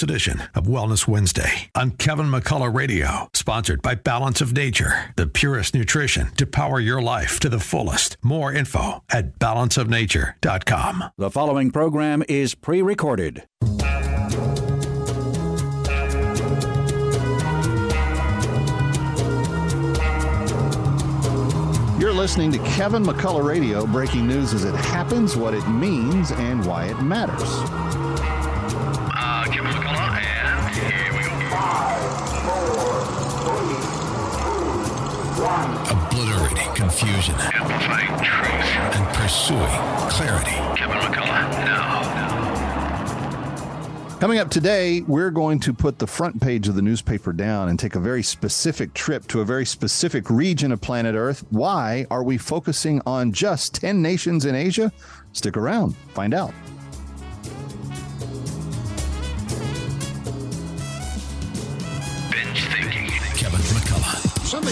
this edition of Wellness Wednesday on Kevin McCullough Radio, sponsored by Balance of Nature, the purest nutrition to power your life to the fullest. More info at balanceofnature.com. The following program is pre recorded. You're listening to Kevin McCullough Radio, breaking news as it happens, what it means, and why it matters. Obliterating confusion Amplifying truth. and pursuing clarity. Kevin McCullough, now. Coming up today, we're going to put the front page of the newspaper down and take a very specific trip to a very specific region of planet Earth. Why are we focusing on just 10 nations in Asia? Stick around, find out.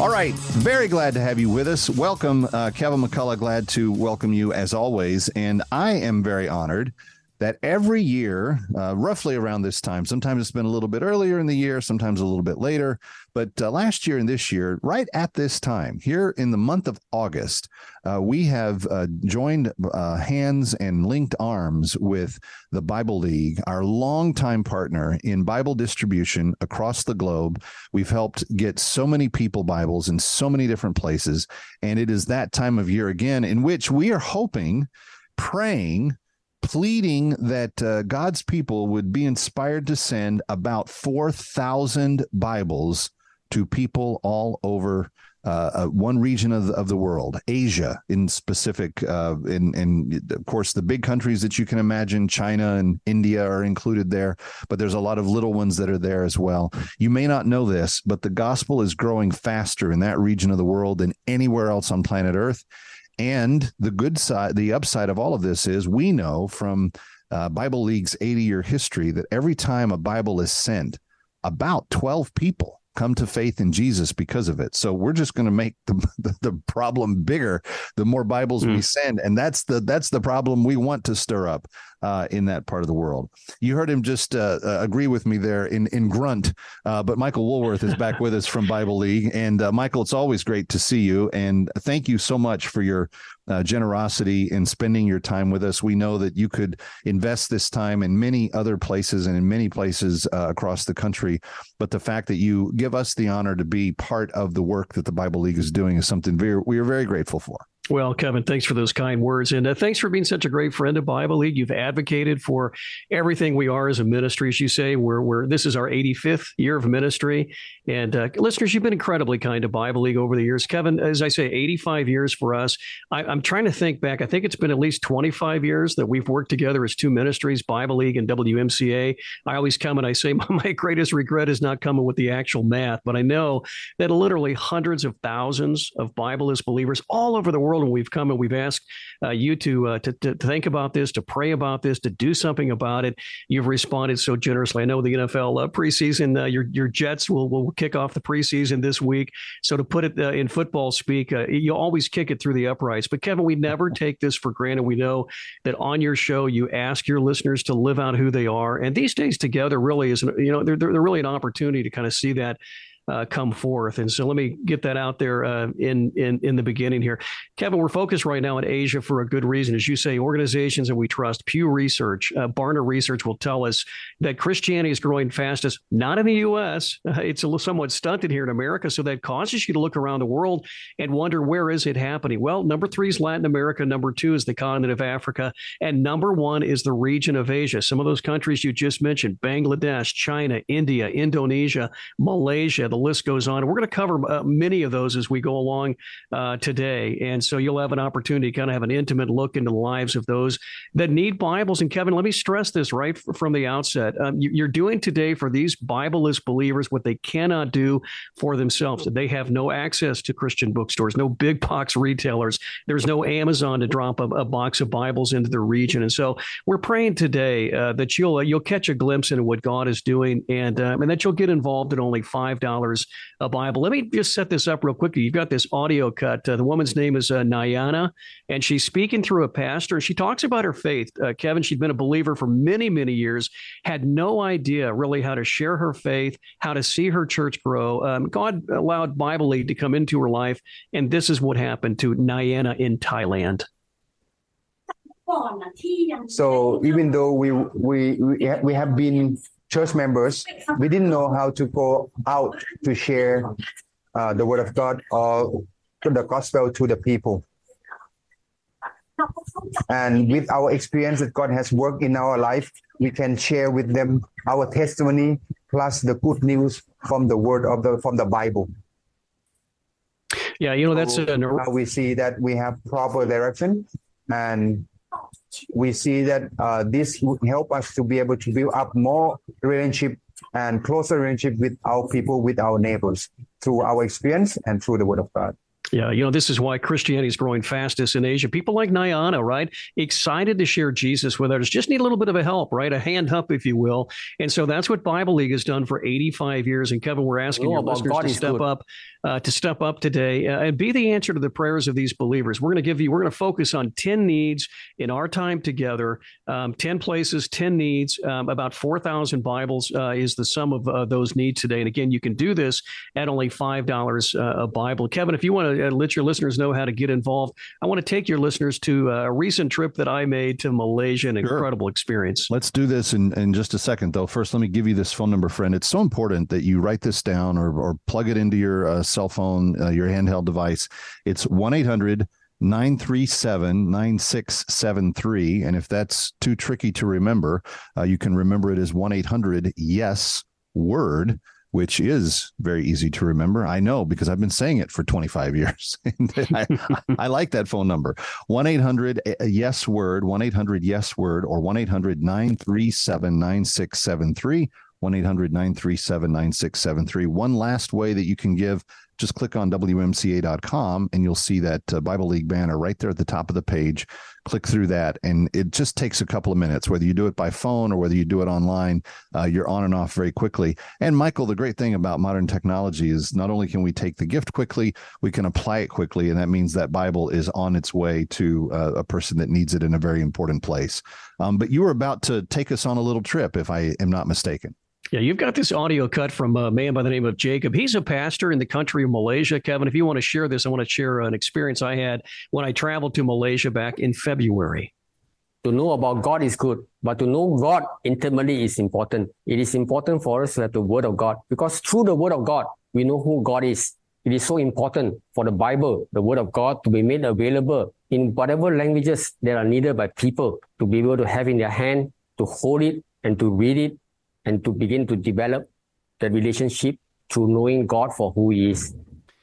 All right, very glad to have you with us. Welcome, uh, Kevin McCullough. Glad to welcome you as always. And I am very honored that every year, uh, roughly around this time, sometimes it's been a little bit earlier in the year, sometimes a little bit later, but uh, last year and this year, right at this time, here in the month of August, uh, we have uh, joined uh, hands and linked arms with the Bible League, our longtime partner in Bible distribution across the globe. We've helped get so many people Bibles in so many different places. And it is that time of year again in which we are hoping, praying, pleading that uh, God's people would be inspired to send about 4,000 Bibles to people all over uh, uh, one region of the, of the world, Asia in specific, uh, in, in of course the big countries that you can imagine, China and India are included there, but there's a lot of little ones that are there as well. You may not know this, but the gospel is growing faster in that region of the world than anywhere else on planet Earth. And the good side, the upside of all of this is we know from uh, Bible League's 80 year history that every time a Bible is sent, about 12 people come to faith in Jesus because of it. So we're just going to make the, the, the problem bigger the more Bibles we send, and that's the that's the problem we want to stir up uh, in that part of the world. You heard him just uh, uh, agree with me there in in grunt, uh, but Michael Woolworth is back with us from Bible League, and uh, Michael, it's always great to see you, and thank you so much for your uh, generosity in spending your time with us. We know that you could invest this time in many other places and in many places uh, across the country. But the fact that you give us the honor to be part of the work that the Bible League is doing is something very, we are very grateful for. Well, Kevin, thanks for those kind words. And uh, thanks for being such a great friend of Bible League. You've advocated for everything we are as a ministry, as you say. We're, we're, this is our 85th year of ministry. And uh, listeners, you've been incredibly kind to Bible League over the years. Kevin, as I say, 85 years for us. I, I'm trying to think back. I think it's been at least 25 years that we've worked together as two ministries, Bible League and WMCA. I always come and I say my greatest regret is not coming with the actual math, but I know that literally hundreds of thousands of Bibleless believers all over the world, and we've come and we've asked uh, you to, uh, to to think about this, to pray about this, to do something about it. You've responded so generously. I know the NFL uh, preseason, uh, your your Jets will will kick off the preseason this week. So to put it uh, in football speak, uh, you always kick it through the uprights. But Kevin, we never take this for granted. We know that on your show you ask your listeners to live out who they are, and these days together really is, an, you know, they're, they're really an opportunity to kind of see that uh, come forth. And so let me get that out there uh, in in in the beginning here, Kevin. We're focused right now on Asia for a good reason, as you say. Organizations that we trust, Pew Research, uh, Barna Research will tell us that Christianity is growing fastest, not in the U.S. it's a somewhat stunted here in America, so that causes you to look around the world and wonder where is it happening. Well, number three is Latin America, number two is the continent of Africa, and number one is the region of Asia. Some of those countries you just mentioned: Bangladesh, China, India, Indonesia, Malaysia. The list goes on. We're going to cover uh, many of those as we go along uh, today. And so you'll have an opportunity to kind of have an intimate look into the lives of those that need Bibles. And Kevin, let me stress this right from the outset. Um, you're doing today for these Bibleless believers what they cannot do for themselves. They have no access to Christian bookstores, no big box retailers. There's no Amazon to drop a, a box of Bibles into the region. And so we're praying today uh, that you'll you'll catch a glimpse into what God is doing and um, and that you'll get involved at only five dollars a Bible. Let me just set this up real quickly. You've got this audio cut. Uh, the woman's name is uh, and she's speaking through a pastor. She talks about her faith. Uh, Kevin, she'd been a believer for many many years, had no idea really how to share her faith, how to see her church grow. Um, God allowed Bible League to come into her life, and this is what happened to Nayana in Thailand. So even though we we, we have been church members, we didn't know how to go out to share uh, the word of God or the gospel to the people. And with our experience that God has worked in our life, we can share with them our testimony plus the good news from the word of the from the Bible. Yeah, you know that's so a, now we see that we have proper direction and we see that uh, this would help us to be able to build up more relationship and closer relationship with our people, with our neighbors through our experience and through the word of God. Yeah, you know, this is why Christianity is growing fastest in Asia. People like Nayana, right? Excited to share Jesus with others, just need a little bit of a help, right? A hand up, if you will. And so that's what Bible League has done for 85 years. And Kevin, we're asking your listeners God to step good. up, uh, to step up today uh, and be the answer to the prayers of these believers. We're going to give you, we're going to focus on 10 needs in our time together, um, 10 places, 10 needs, um, about 4,000 Bibles uh, is the sum of uh, those needs today. And again, you can do this at only $5 uh, a Bible. Kevin, if you want to uh, let your listeners know how to get involved. I want to take your listeners to a recent trip that I made to Malaysia, an sure. incredible experience. Let's do this in, in just a second, though. First, let me give you this phone number, friend. It's so important that you write this down or, or plug it into your uh, cell phone, uh, your handheld device. It's 1 800 937 9673. And if that's too tricky to remember, uh, you can remember it as 1 800 Yes Word which is very easy to remember. I know because I've been saying it for 25 years. I, I, like that phone number 1 800 Yes Word, 1 800 Yes Word, or 1 800 937 9673. 1 800 937 9673. One last way that you can give just click on WMCA.com and you'll see that uh, Bible League banner right there at the top of the page. Click through that, and it just takes a couple of minutes. Whether you do it by phone or whether you do it online, uh, you're on and off very quickly. And Michael, the great thing about modern technology is not only can we take the gift quickly, we can apply it quickly, and that means that Bible is on its way to uh, a person that needs it in a very important place. Um, but you were about to take us on a little trip, if I am not mistaken. Yeah, you've got this audio cut from a man by the name of Jacob. He's a pastor in the country of Malaysia. Kevin, if you want to share this, I want to share an experience I had when I traveled to Malaysia back in February. To know about God is good, but to know God intimately is important. It is important for us to have the Word of God because through the Word of God, we know who God is. It is so important for the Bible, the Word of God, to be made available in whatever languages that are needed by people to be able to have in their hand, to hold it and to read it and to begin to develop the relationship through knowing God for who He is.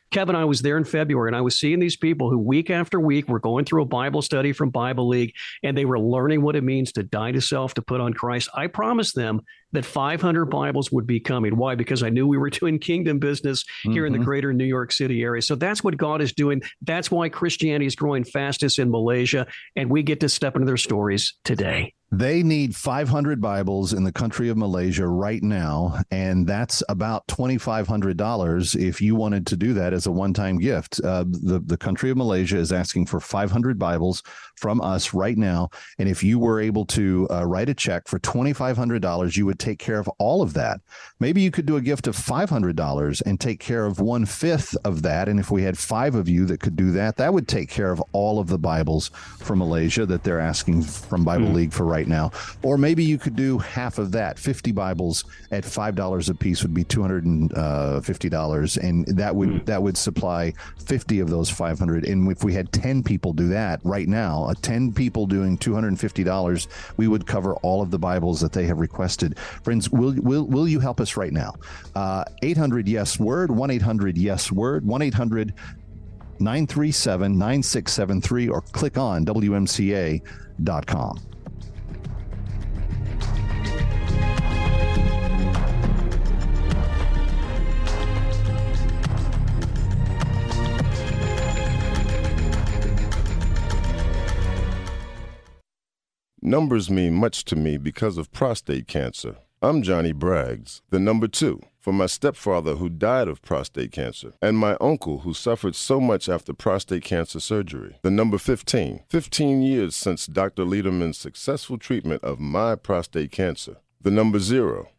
Kevin, I was there in February and I was seeing these people who week after week were going through a Bible study from Bible League and they were learning what it means to die to self, to put on Christ. I promised them that 500 Bibles would be coming. Why? Because I knew we were doing kingdom business here mm-hmm. in the mm-hmm. greater New York City area. So that's what God is doing. That's why Christianity is growing fastest in Malaysia. And we get to step into their stories today. They need 500 Bibles in the country of Malaysia right now, and that's about $2,500 if you wanted to do that as a one-time gift. Uh, the the country of Malaysia is asking for 500 Bibles from us right now, and if you were able to uh, write a check for $2,500, you would take care of all of that. Maybe you could do a gift of $500 and take care of one fifth of that, and if we had five of you that could do that, that would take care of all of the Bibles from Malaysia that they're asking from Bible mm. League for right now. Or maybe you could do half of that. 50 Bibles at $5 a piece would be $250 uh, and that would mm. that would supply 50 of those 500 and if we had 10 people do that right now, a 10 people doing $250, we would cover all of the Bibles that they have requested. Friends, will, will, will you help us right now? Uh, 800 Yes Word, 1 800 Yes Word, 1 800 937 9673, or click on WMCA.com. Numbers mean much to me because of prostate cancer. I'm Johnny Braggs, the number two, for my stepfather who died of prostate cancer, and my uncle who suffered so much after prostate cancer surgery. The number 15, 15 years since Dr. Lederman's successful treatment of my prostate cancer. The number zero,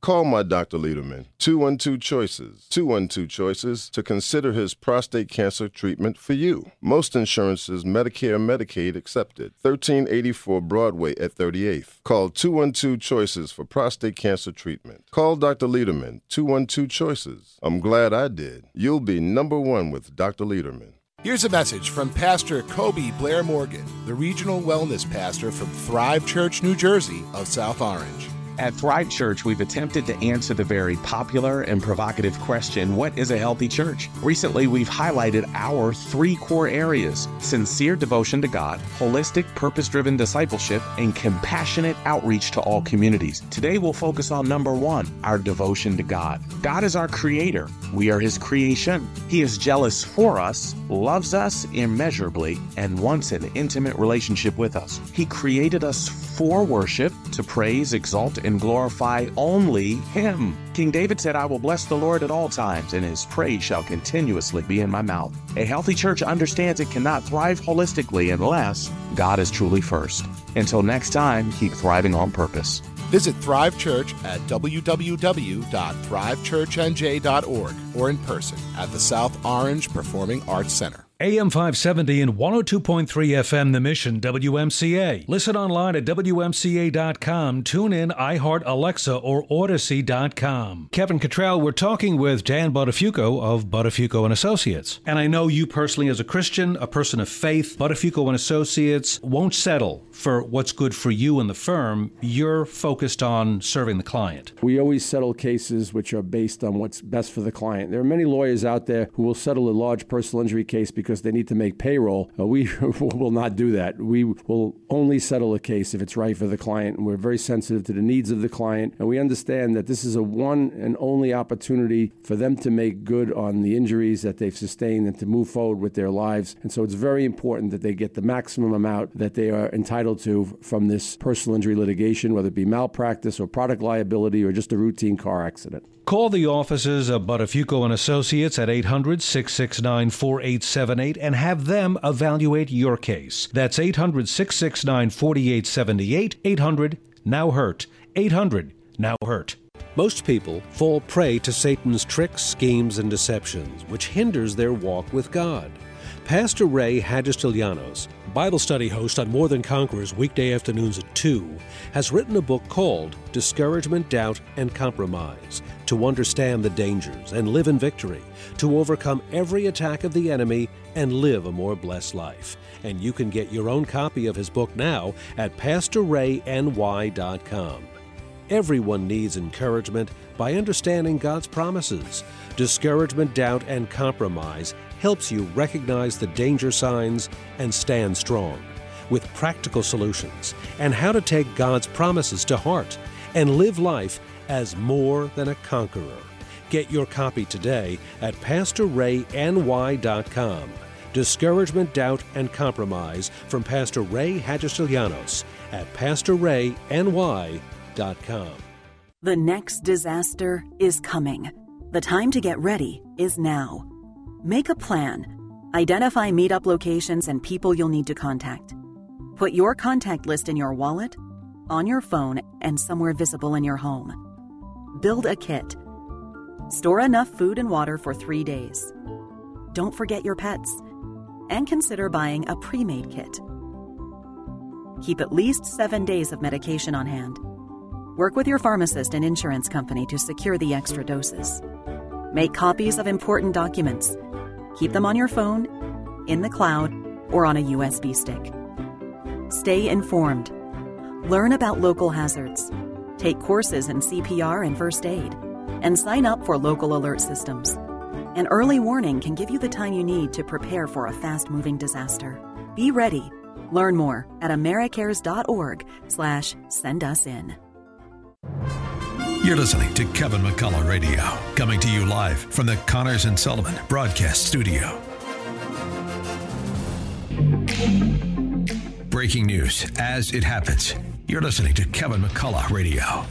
Call my Dr. Lederman, 212 Choices, 212 Choices, to consider his prostate cancer treatment for you. Most insurances, Medicare, Medicaid accepted. 1384 Broadway at 38th. Call 212 Choices for prostate cancer treatment. Call Dr. Lederman, 212 Choices. I'm glad I did. You'll be number one with Dr. Lederman. Here's a message from Pastor Kobe Blair Morgan, the regional wellness pastor from Thrive Church, New Jersey of South Orange. At Thrive Church, we've attempted to answer the very popular and provocative question what is a healthy church? Recently, we've highlighted our three core areas sincere devotion to God, holistic, purpose driven discipleship, and compassionate outreach to all communities. Today, we'll focus on number one our devotion to God. God is our creator, we are his creation. He is jealous for us, loves us immeasurably, and wants an intimate relationship with us. He created us for worship, to praise, exalt, glorify only Him. King David said, I will bless the Lord at all times, and His praise shall continuously be in my mouth. A healthy church understands it cannot thrive holistically unless God is truly first. Until next time, keep thriving on purpose. Visit Thrive Church at www.thrivechurchnj.org or in person at the South Orange Performing Arts Center. AM 570 and 102.3 FM The Mission, WMCA. Listen online at WMCA.com. Tune in, iHeart, Alexa, or Odyssey.com. Kevin Cottrell, we're talking with Dan Buttafuoco of Buttafuoco and Associates. And I know you personally, as a Christian, a person of faith, Buttafuoco and Associates won't settle for what's good for you and the firm. You're focused on serving the client. We always settle cases which are based on what's best for the client. There are many lawyers out there who will settle a large personal injury case because because they need to make payroll. Uh, we will not do that. We will only settle a case if it's right for the client, and we're very sensitive to the needs of the client. And we understand that this is a one and only opportunity for them to make good on the injuries that they've sustained and to move forward with their lives. And so it's very important that they get the maximum amount that they are entitled to from this personal injury litigation, whether it be malpractice or product liability or just a routine car accident. Call the offices of Buttafuoco and Associates at 800-669-4878 and have them evaluate your case. That's 800-669-4878, 800 now hurt. 800 now hurt. Most people fall prey to Satan's tricks, schemes, and deceptions, which hinders their walk with God. Pastor Ray Hadjistillanos, Bible study host on More Than Conquerors weekday afternoons at 2, has written a book called Discouragement, Doubt, and Compromise to understand the dangers and live in victory, to overcome every attack of the enemy and live a more blessed life. And you can get your own copy of his book now at PastorRayNY.com. Everyone needs encouragement by understanding God's promises. Discouragement, doubt, and compromise helps you recognize the danger signs and stand strong with practical solutions and how to take God's promises to heart and live life as more than a conqueror. Get your copy today at PastorRayNY.com. Discouragement, Doubt, and Compromise from Pastor Ray Hadjistillanos at PastorRayNY.com. The next disaster is coming. The time to get ready is now. Make a plan. Identify meetup locations and people you'll need to contact. Put your contact list in your wallet, on your phone, and somewhere visible in your home. Build a kit. Store enough food and water for three days. Don't forget your pets. and consider buying a pre made kit. Keep at least seven days of medication on hand. Work with your pharmacist and insurance company to secure the extra doses. Make copies of important documents. Keep them on your phone, in the cloud, or on a USB stick. Stay informed. Learn about local hazards. Take courses in CPR and first aid. And sign up for local alert systems. An early warning can give you the time you need to prepare for a fast moving disaster. Be ready. Learn more at americares.org slash send us in. You're listening to Kevin McCullough Radio, coming to you live from the Connors and Sullivan Broadcast Studio. Breaking news as it happens. You're listening to Kevin McCullough Radio.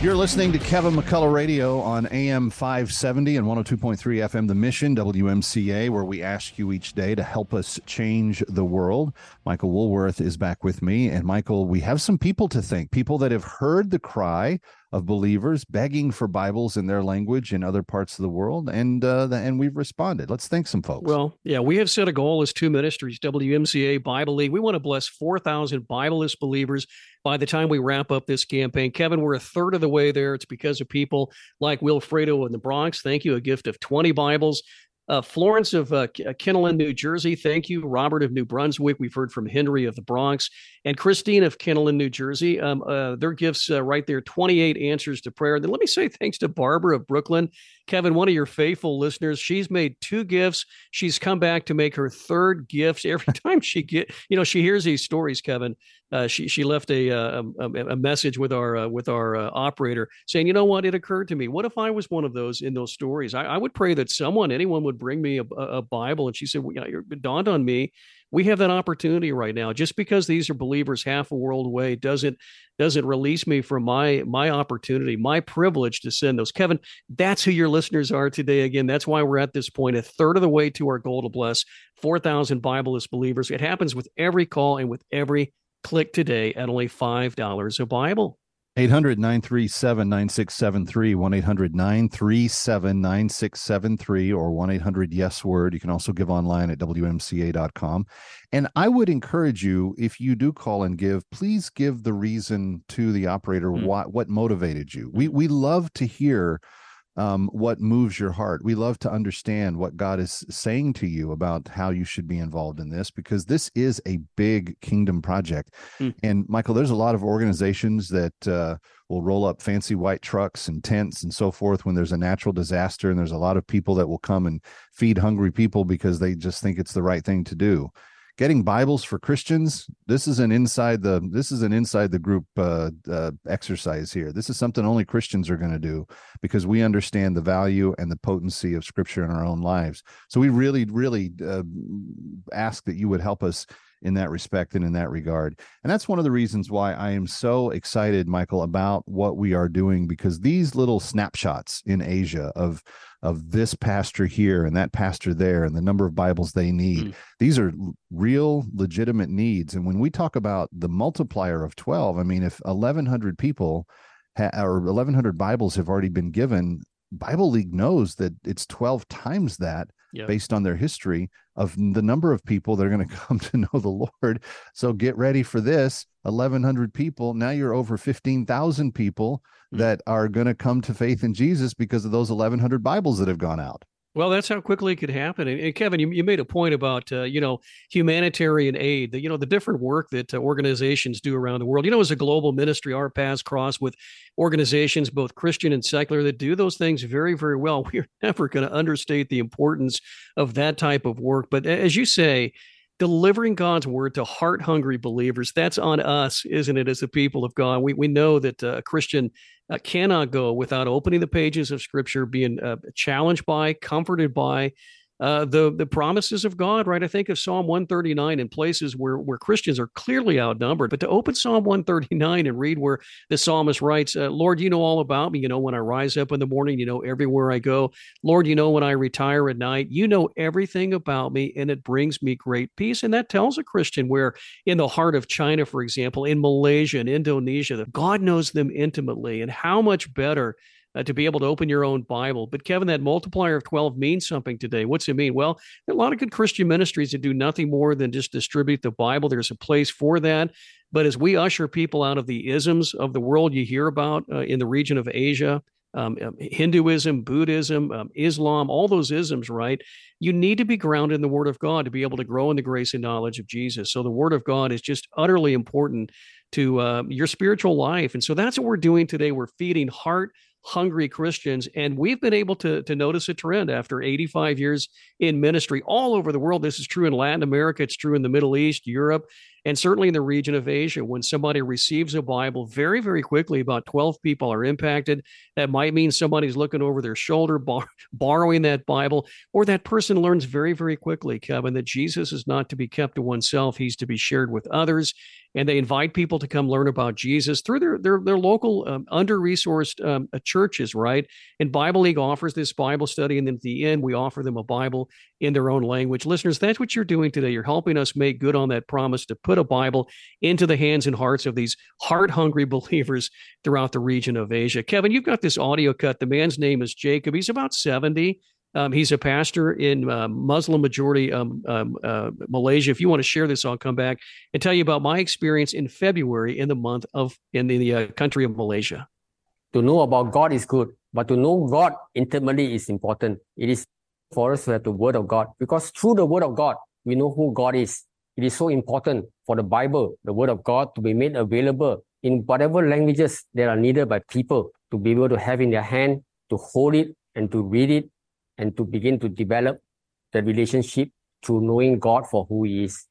You're listening to Kevin McCullough Radio on AM 570 and 102.3 FM, The Mission, WMCA, where we ask you each day to help us change the world. Michael Woolworth is back with me. And Michael, we have some people to thank, people that have heard the cry of believers begging for Bibles in their language in other parts of the world, and uh, the, and we've responded. Let's thank some folks. Well, yeah, we have set a goal as two ministries, WMCA Bible League. We want to bless 4,000 Bibleless believers by the time we wrap up this campaign. Kevin, we're a third of the way there. It's because of people like Wilfredo in the Bronx. Thank you. A gift of 20 Bibles. Uh, Florence of uh, Kinnelon, New Jersey. Thank you. Robert of New Brunswick. We've heard from Henry of the Bronx and Christine of Kinnelon, New Jersey. Um, uh, their gifts uh, right there 28 answers to prayer. And then let me say thanks to Barbara of Brooklyn. Kevin, one of your faithful listeners, she's made two gifts. She's come back to make her third gift every time she get, you know, she hears these stories. Kevin, uh, she she left a uh, a, a message with our uh, with our uh, operator saying, you know what, it occurred to me, what if I was one of those in those stories? I, I would pray that someone, anyone, would bring me a, a Bible. And she said, well, it dawned on me we have that opportunity right now. Just because these are believers half a world away doesn't doesn't release me from my my opportunity, my privilege to send those. Kevin, that's who your listeners are today. Again, that's why we're at this point, a third of the way to our goal to bless 4,000 Bibleless believers. It happens with every call and with every click today at only $5 a Bible. 800 937 9673, 1 800 937 9673, or 1 800 Yes Word. You can also give online at WMCA.com. And I would encourage you, if you do call and give, please give the reason to the operator mm. what, what motivated you. We, we love to hear um, what moves your heart. We love to understand what God is saying to you about how you should be involved in this because this is a big kingdom project. Mm. And Michael, there's a lot of organizations that uh, will roll up fancy white trucks and tents and so forth when there's a natural disaster. And there's a lot of people that will come and feed hungry people because they just think it's the right thing to do getting Bibles for Christians. This is an inside the this is an inside the group uh, uh, exercise here. This is something only Christians are going to do because we understand the value and the potency of Scripture in our own lives. So we really, really uh, ask that you would help us in that respect and in that regard. And that's one of the reasons why I am so excited, Michael, about what we are doing because these little snapshots in Asia of of this pastor here and that pastor there and the number of Bibles they need. Mm. These are real legitimate needs. And when we talk about the multiplier of 12, I mean, if 1,100 people ha- or 1,100 Bibles have already been given, Bible League knows that it's 12 times that yep. based on their history of the number of people that are going to come to know the Lord. So get ready for this 1,100 people. Now you're over 15,000 people Hmm. that are going to come to faith in Jesus because of those 1,100 Bibles that have gone out. Well, that's how quickly it could happen. And, and Kevin, you, you, made a point about uh, you know humanitarian aid, the, you know the different work that uh, organizations do around the world. You know, as a global ministry, our paths cross with organizations, both Christian and secular, that do those things very, very well. We're never going to understate the importance of that type of work. But as you say, delivering God's word to heart hungry believers. That's on us, isn't it, as the people of God? We, we know that uh, a Christian uh, cannot go without opening the pages of Scripture, being uh, challenged by, comforted by, uh, the the promises of God, right? I think of Psalm 139 in places where where Christians are clearly outnumbered. But to open Psalm 139 and read where the psalmist writes, uh, "Lord, you know all about me. You know when I rise up in the morning. You know everywhere I go. Lord, you know when I retire at night. You know everything about me, and it brings me great peace." And that tells a Christian where in the heart of China, for example, in Malaysia and Indonesia, that God knows them intimately, and how much better uh, to be able to open your own Bible. But Kevin, that multiplier of 12 means something today. What's it mean? Well, a lot of good Christian ministries that do nothing more than just distribute the Bible. There's a place for that. But as we usher people out of the isms of the world you hear about uh, in the region of Asia, um, um Hinduism, Buddhism, um, Islam, all those isms, right? You need to be grounded in the Word of God to be able to grow in the grace and knowledge of Jesus. So the Word of God is just utterly important to uh, your spiritual life. And so that's what we're doing today. We're feeding heart hungry Christians. And we've been able to, to notice a trend after 85 years in ministry all over the world. This is true in Latin America, it's true in the Middle East, Europe, and certainly in the region of Asia. When somebody receives a Bible, very, very quickly, about 12 people are impacted. That might mean somebody's looking over their shoulder, bar- borrowing that Bible, or that person learns very, very quickly, Kevin, that Jesus is not to be kept to oneself, he's to be shared with others and they invite people to come learn about Jesus through their their, their local um, under resourced um, uh, churches, right? And Bible League offers this Bible study, and then at the end we offer them a Bible in their own language. Listeners, that's what you're doing today. You're helping us make good on that promise to put a Bible into the hands and hearts of these heart hungry believers throughout the region of Asia. Kevin, you've got this audio cut. The man's name is Jacob. He's about 70. Um, he's a pastor in uh, Muslim majority um, um, uh, Malaysia. If you want to share this, I'll come back and tell you about my experience in February in the month of in the uh, country of Malaysia. To know about God is good, but to know God intimately is important. It is for us to have the Word of God because through the Word of God we know who God is. It is so important for the Bible, the Word of God, to be made available in whatever languages that are needed by people to be able to have in their hand, to hold it and to read it and to begin to develop the relationship through knowing God for who He is.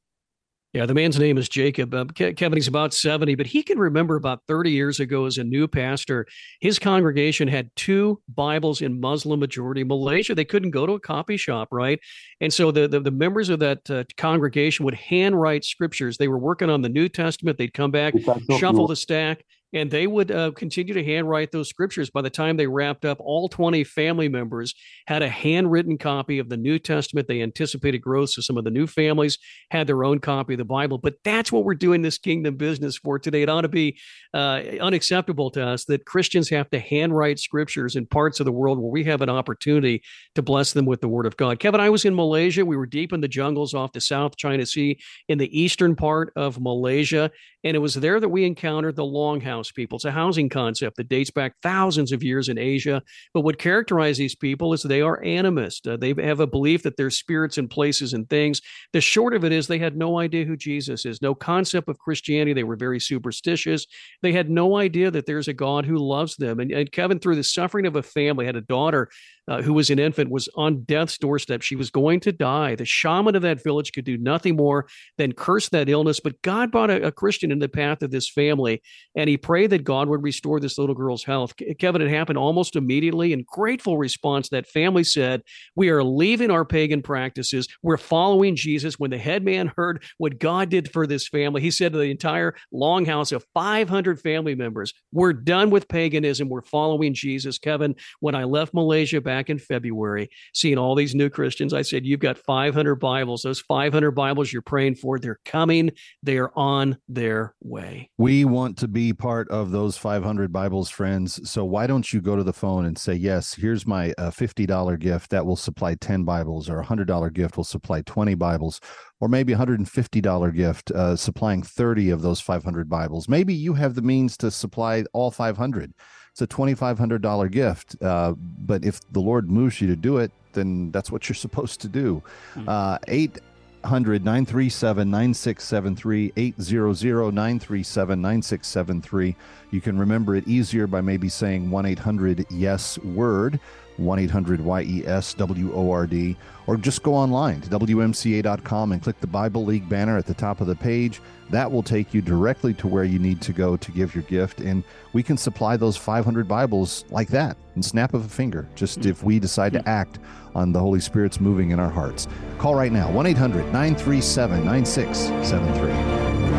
Yeah, the man's name is Jacob. Uh, Kevin, he's about 70, but he can remember about 30 years ago as a new pastor, his congregation had two Bibles in Muslim majority Malaysia. They couldn't go to a copy shop, right? And so the, the, the members of that uh, congregation would handwrite scriptures. They were working on the New Testament. They'd come back, shuffle the stack, and they would uh, continue to handwrite those scriptures. By the time they wrapped up, all 20 family members had a handwritten copy of the New Testament. They anticipated growth, so some of the new families had their own copy of the Bible. But that's what we're doing this kingdom business for today. It ought to be uh, unacceptable to us that Christians have to handwrite scriptures in parts of the world where we have an opportunity to bless them with the Word of God. Kevin, I was in Malaysia. We were deep in the jungles off the South China Sea in the eastern part of Malaysia, and it was there that we encountered the Longhouse people. It's a housing concept that dates back thousands of years in Asia. But what characterizes these people is they are animist. Uh, they have a belief that there's spirits and places and things. The short of it is they had no idea who Jesus is, no concept of Christianity. They were very superstitious. They had no idea that there's a God who loves them. And, and Kevin, through the suffering of a family, had a daughter uh, who was an infant, was on death's doorstep. She was going to die. The shaman of that village could do nothing more than curse that illness. But God brought a, a Christian in the path of this family, and he prayed that God would restore this little girl's health. Kevin, it happened almost immediately. In grateful response, that family said, We are leaving our pagan practices. We're following Jesus. When the head man heard what God did for this family, he said to the entire longhouse of 500 family members, We're done with paganism. We're following Jesus. Kevin, when I left Malaysia back back in February, seeing all these new Christians. I said, You've got 500 Bibles. Those 500 Bibles you're praying for, they're coming. They're on their way. We want to be part of those 500 Bibles, friends. So why don't you go to the phone and say, Yes, here's my uh, $50 gift that will supply 10 Bibles, or $100 gift will supply 20 Bibles, or maybe $150 gift uh, supplying 30 of those 500 Bibles. Maybe you have the means to supply all 500 it's a $2,500 gift. Uh, but if the Lord moves you to do it, then that's what you're supposed to do. Hmm. Uh, 800 937 9673, 800 937 9673. You can remember it easier by maybe saying 1 800 Yes Word. 1 800 YESWORD, or just go online to WMCA.com and click the Bible League banner at the top of the page. That will take you directly to where you need to go to give your gift. And we can supply those 500 Bibles like that in snap of a finger, just mm-hmm. if we decide to act on the Holy Spirit's moving in our hearts. Call right now 1 800 937 9673.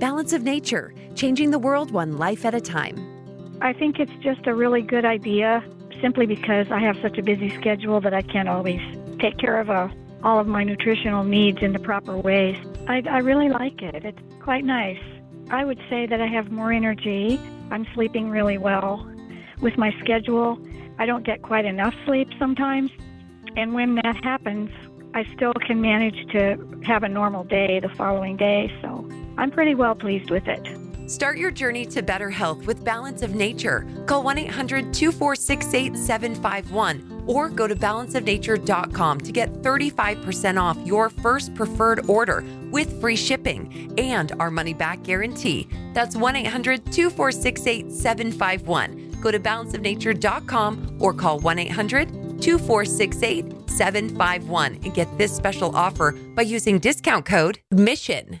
Balance of Nature, changing the world one life at a time. I think it's just a really good idea simply because I have such a busy schedule that I can't always take care of uh, all of my nutritional needs in the proper ways. I, I really like it. It's quite nice. I would say that I have more energy. I'm sleeping really well. With my schedule, I don't get quite enough sleep sometimes. And when that happens, I still can manage to have a normal day the following day. So I'm pretty well pleased with it. Start your journey to better health with Balance of Nature. Call 1 800 246 8751 or go to balanceofnature.com to get 35% off your first preferred order with free shipping and our money back guarantee. That's 1 800 246 8751. Go to balanceofnature.com or call 1 800 246 8751 and get this special offer by using discount code MISSION.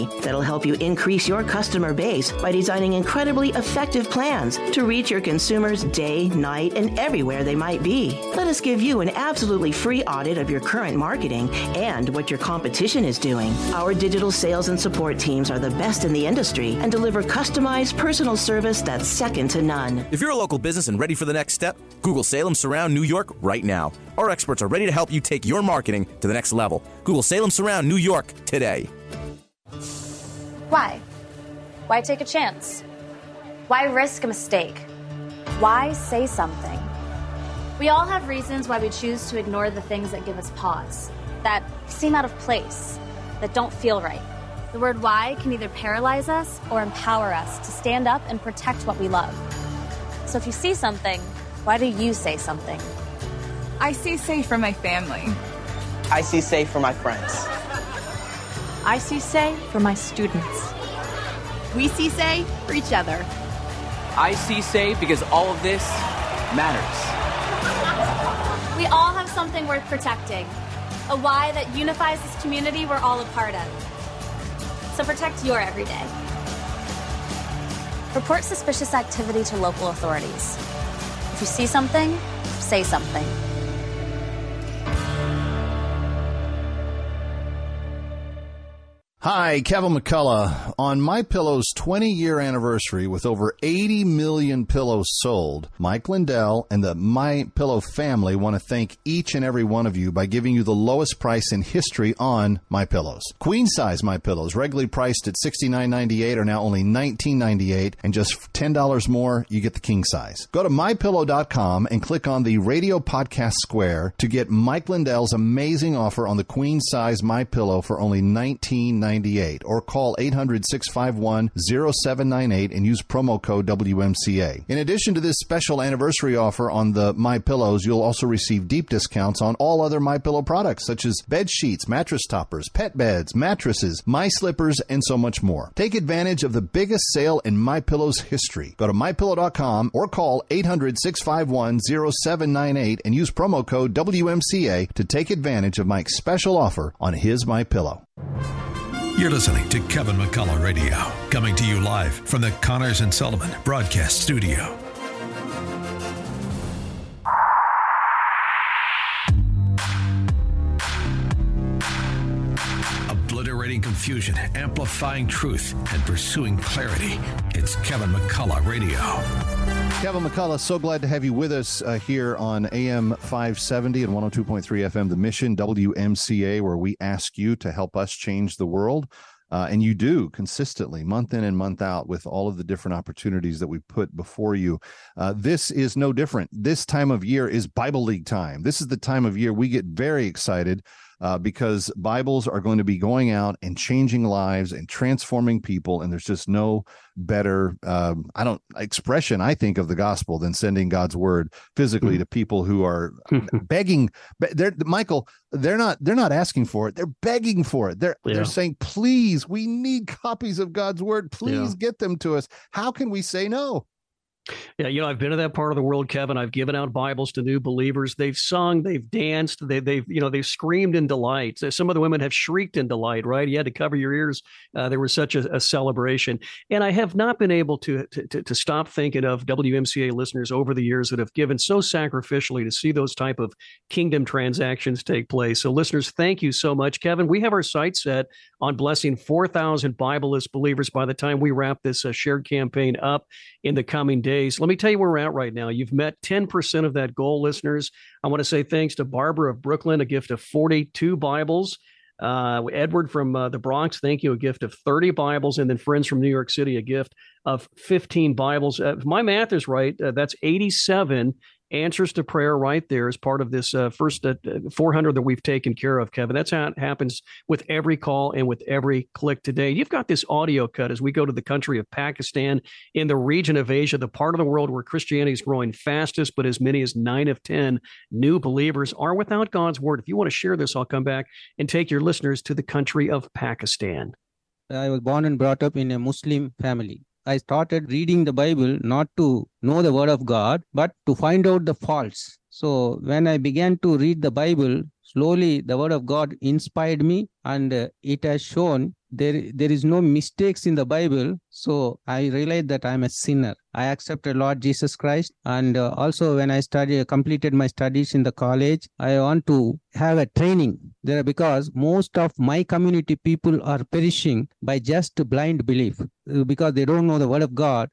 that'll help you increase your customer base by designing incredibly effective plans to reach your consumers day, night, and everywhere they might be. Let us give you an absolutely free audit of your current marketing and what your competition is doing. Our digital sales and support teams are the best in the industry and deliver customized personal service that's second to none. If you're a local business and ready for the next step, Google Salem Surround New York right now. Our experts are ready to help you take your marketing to the next level. Google Salem Surround New York today. Why? Why take a chance? Why risk a mistake? Why say something? We all have reasons why we choose to ignore the things that give us pause, that seem out of place, that don't feel right. The word why can either paralyze us or empower us to stand up and protect what we love. So if you see something, why do you say something? I see safe for my family. I see safe for my friends. I see say for my students. We see say for each other. I see say because all of this matters. We all have something worth protecting, a why that unifies this community we're all a part of. So protect your everyday. Report suspicious activity to local authorities. If you see something, say something. Hi, Kevin McCullough. On My Pillow's 20 year anniversary with over 80 million pillows sold, Mike Lindell and the My Pillow family want to thank each and every one of you by giving you the lowest price in history on My Pillows. Queen size My Pillows, regularly priced at $69.98 are now only $19.98 and just $10 more you get the king size. Go to mypillow.com and click on the radio podcast square to get Mike Lindell's amazing offer on the queen size My Pillow for only $19.98 or call 800-651-0798 and use promo code WMCA. In addition to this special anniversary offer on the My Pillows, you'll also receive deep discounts on all other My Pillow products such as bed sheets, mattress toppers, pet beds, mattresses, My Slippers, and so much more. Take advantage of the biggest sale in My Pillow's history. Go to mypillow.com or call 800-651-0798 and use promo code WMCA to take advantage of Mike's special offer on his My Pillow. You're listening to Kevin McCullough Radio, coming to you live from the Connors and Sullivan Broadcast Studio. Obliterating confusion, amplifying truth, and pursuing clarity. It's Kevin McCullough Radio. Kevin McCullough, so glad to have you with us uh, here on AM 570 and 102.3 FM, The Mission, WMCA, where we ask you to help us change the world. Uh, and you do consistently, month in and month out, with all of the different opportunities that we put before you. Uh, this is no different. This time of year is Bible League time. This is the time of year we get very excited uh, because Bibles are going to be going out and changing lives and transforming people. And there's just no better, um, I don't expression, I think, of the gospel than sending God's word physically to people who are begging. They're Michael. They're not. They're not asking for it. They're begging for it. They're Yeah. they're saying, "Please, we need copies of God's word. Please Yeah. get them to us." How can we say no? Yeah, you know, I've been to that part of the world, Kevin. I've given out Bibles to new believers. They've sung, they've danced, they, they've, you know, they've screamed in delight. Some of the women have shrieked in delight, right? You had to cover your ears. Uh, there was such a, a, celebration. And I have not been able to, to, to stop thinking of WMCA listeners over the years that have given so sacrificially to see those type of kingdom transactions take place. So, listeners, thank you so much, Kevin. We have our sight set on blessing 4,000 Bibleless believers by the time we wrap this uh, shared campaign up in the coming days. Let me tell you where we're at right now. You've met 10% of that goal, listeners. I want to say thanks to Barbara of Brooklyn, a gift of 42 Bibles. Uh, Edward from uh, the Bronx, thank you, a gift of 30 Bibles. And then friends from New York City, a gift of 15 Bibles. Uh, if my math is right, uh, that's 87 answers to prayer right there as part of this uh, first uh, 400 that we've taken care of, Kevin. That's how it happens with every call and with every click today. You've got this audio cut as we go to the country of Pakistan in the region of Asia, the part of the world where Christianity is growing fastest, but as many as nine of 10 new believers are without God's word. If you want to share this, I'll come back and take your listeners to the country of Pakistan. I was born and brought up in a Muslim family. I started reading the Bible not to know the word of God, but to find out the faults. So when I began to read the Bible, slowly the word of God inspired me and uh, it has shown there there is no mistakes in the bible so i realized that i'm a sinner i accepted lord jesus christ. And uh, also when i studied completed my studies in the college i want to have a training there because most of my community people are perishing by just blind belief uh, because they don't know the word of god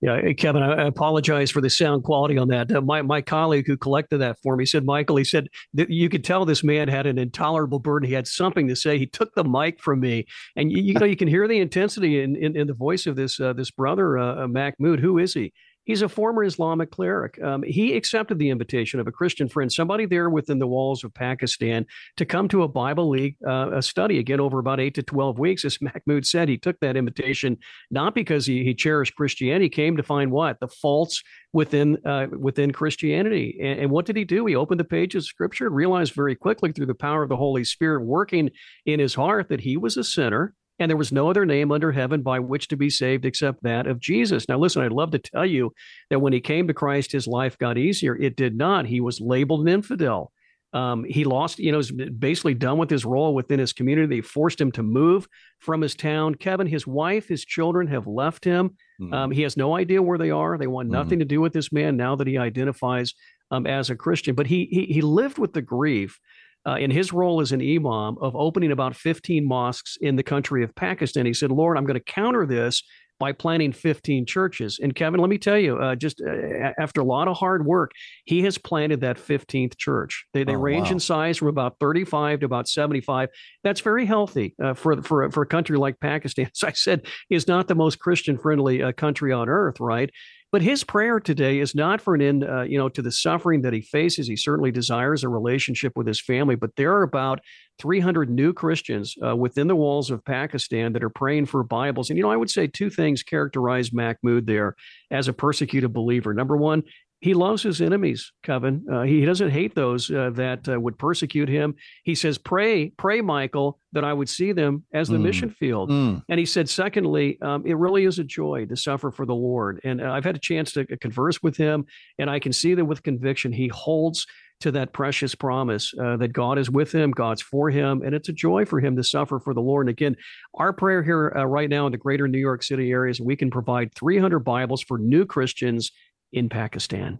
yeah, Kevin, I apologize for the sound quality on that. Uh, my my colleague who collected that for me said, Michael, he said you could tell this man had an intolerable burden. He had something to say. He took the mic from me, and you, you know you can hear the intensity in, in, in the voice of this uh, this brother, uh, uh Mahmoud. Who is he? He's a former Islamic cleric. Um, he accepted the invitation of a Christian friend, somebody there within the walls of Pakistan, to come to a Bible League uh, a study again over about eight to 12 weeks. As Mahmoud said, he took that invitation not because he, he cherished Christianity, he came to find what? The faults within uh, within Christianity. And, and, what did he do? He opened the pages of Scripture and realized very quickly through the power of the Holy Spirit working in his heart that he was a sinner and there was no other name under heaven by which to be saved except that of Jesus. Now, listen, I'd love to tell you that when he came to Christ, his life got easier. It did not. He was labeled an infidel. Um, he lost, you know, was basically done with his role within his community. They forced him to move from his town. Kevin, his wife, his children have left him. Mm-hmm. Um, he has no idea where they are. They want nothing mm-hmm. to do with this man now that he identifies um, as a Christian. But he, he he lived with the grief uh, in his role as an imam of opening about 15 mosques in the country of Pakistan. He said, Lord, I'm going to counter this by planting 15 churches. And Kevin, let me tell you, uh, just uh, after a lot of hard work, he has planted that 15th church. They, they oh, range wow. in size from about 35 to about 75. That's very healthy uh, for, for, for a country like Pakistan. As I said, is not the most Christian friendly uh, country on earth, right? But his prayer today is not for an end, uh, you know, to the suffering that he faces. He certainly desires a relationship with his family, but there are about 300 new Christians uh, within the walls of Pakistan that are praying for Bibles. And, you know, I would say two things characterize Mahmoud there as a persecuted believer. Number one, he loves his enemies, Kevin. Uh, he, doesn't hate those uh, that uh, would persecute him. He says, Pray, pray, Michael, that I would see them as the mm. mission field. Mm. And he said, secondly, um, it really is a joy to suffer for the Lord. And uh, I've had a chance to converse with him, and I can see that with conviction, he holds to that precious promise uh, that God is with him, God's for him, and it's a joy for him to suffer for the Lord. And again, our prayer here uh, right now in the greater New York City area is we can provide 300 Bibles for new Christians in Pakistan.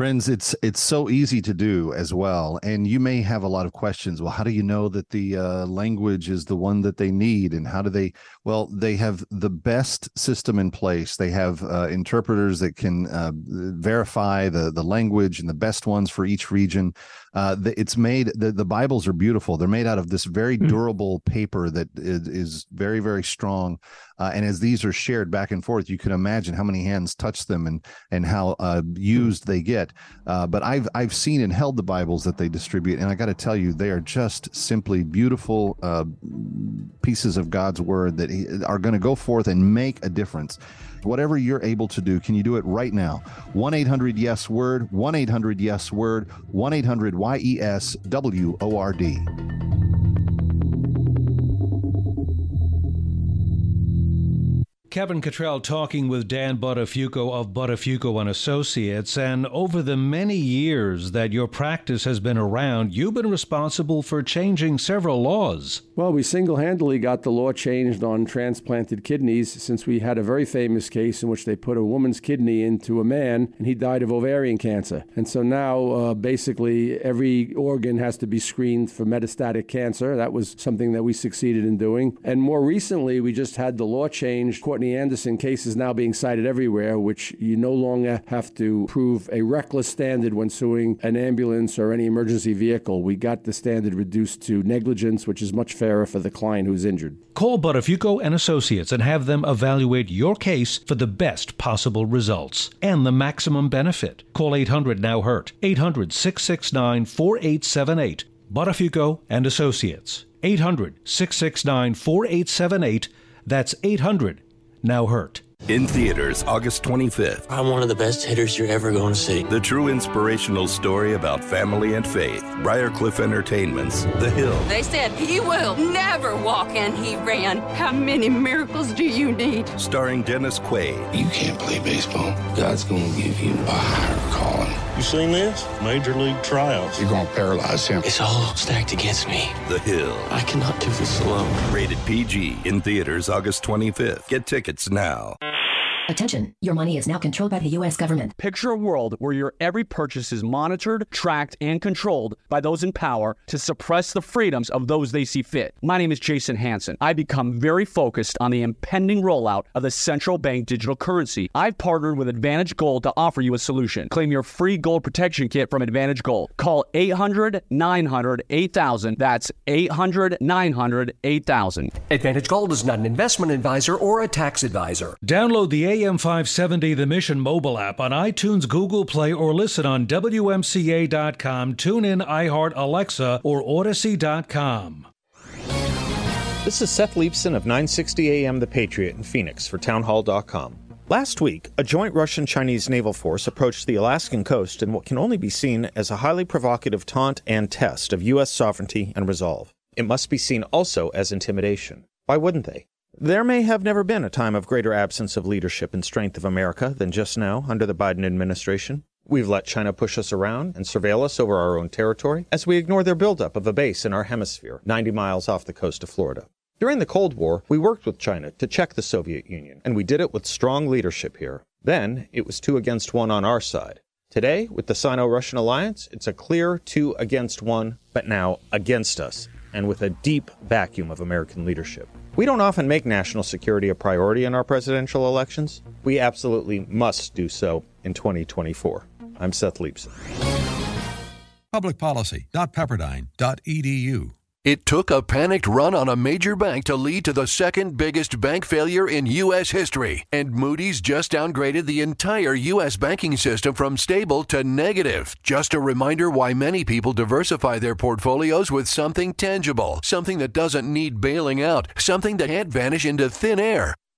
Friends, it's it's so easy to do as well, and you may have a lot of questions. Well, how do you know that the uh, language is the one that they need, and how do they? Well, they have the best system in place. They have uh, interpreters that can uh, verify the the language and the best ones for each region. Uh, the, it's made the, the Bibles are beautiful. They're made out of this very hmm. durable paper that is, is very very strong. Uh, and as these are shared back and forth, you can imagine how many hands touch them and and how uh, used they get. Uh, but I've I've seen and held the Bibles that they distribute, and I got to tell you, they are just simply beautiful uh, pieces of God's word that are going to go forth and make a difference. Whatever you're able to do, can you do it right now? 1 800 Yes Word, 1 800 Yes Word, 1 800 Y E S W O R D. Kevin Cottrell talking with Dan Buttafuoco of Buttafuoco and Associates. And over the many years that your practice has been around, you've been responsible for changing several laws. Well, we single handedly got the law changed on transplanted kidneys since we had a very famous case in which they put a woman's kidney into a man and he died of ovarian cancer. And so now uh, basically every organ has to be screened for metastatic cancer. That was something that we succeeded in doing. And more recently, we just had the law changed. Courtney Anderson case is now being cited everywhere, which you no longer have to prove a reckless standard when suing an ambulance or any emergency vehicle. We got the standard reduced to negligence, which is much fairer for the client who's injured. Call Buttafuoco and Associates and have them evaluate your case for the best possible results and the maximum benefit. Call 800 Now Hurt, 800 669 4878. Buttafuoco and Associates, 800 669 4878. That's 800 Now Hurt. In theaters, August 25th. I'm one of the best hitters you're ever going to see. The true inspirational story about family and faith. Briarcliff Entertainment's The Hill. They said he will never walk, and he ran. How many miracles do you need? Starring Dennis Quaid. You can't play baseball. God's going to give you a higher calling. You seen this? Major League Tryouts. You're going to paralyze him. It's all stacked against me. The Hill. I cannot do this alone. Rated PG. In theaters, August 25th. Get tickets now. Attention, your money is now controlled by the U.S. government. Picture a world where your every purchase is monitored, tracked, and controlled by those in power to suppress the freedoms of those they see fit. My name is Jason Hanson. I become very focused on the impending rollout of the central bank digital currency. I've partnered with Advantage Gold to offer you a solution. Claim your free gold protection kit from Advantage Gold. Call 800 900 8000. That's 800 900 8000. Advantage Gold is not an investment advisor or a tax advisor. Download the AM 570 The Mission mobile app on iTunes, Google Play, or listen on WMCA.com, TuneIn, iHeart, Alexa, or Audacy.com. This is Seth Leibsohn of 960 AM The Patriot in Phoenix for Townhall.com. Last week, a joint Russian Chinese naval force approached the Alaskan coast in what can only be seen as a highly provocative taunt and test of U.S. sovereignty and resolve. It must be seen also as intimidation. Why wouldn't they? There may have never been a time of greater absence of leadership and strength of America than just now under the Biden administration. We've let China push us around and surveil us over our own territory as we ignore their buildup of a base in our hemisphere, 90 miles off the coast of Florida. During the Cold War, we worked with China to check the Soviet Union, and we did it with strong leadership here. Then, it was two against one on our side. Today, with the Sino Russian alliance, it's a clear two against one, but now against us, and with a deep vacuum of American leadership. We don't often make national security a priority in our presidential elections. We absolutely must do so in 2024. I'm Seth Leibsohn. Publicpolicy.pepperdine.edu. It took a panicked run on a major bank to lead to the second biggest bank failure in U.S. history, and Moody's just downgraded the entire U.S. banking system from stable to negative. Just a reminder why many people diversify their portfolios with something tangible, something that doesn't need bailing out, something that can't vanish into thin air.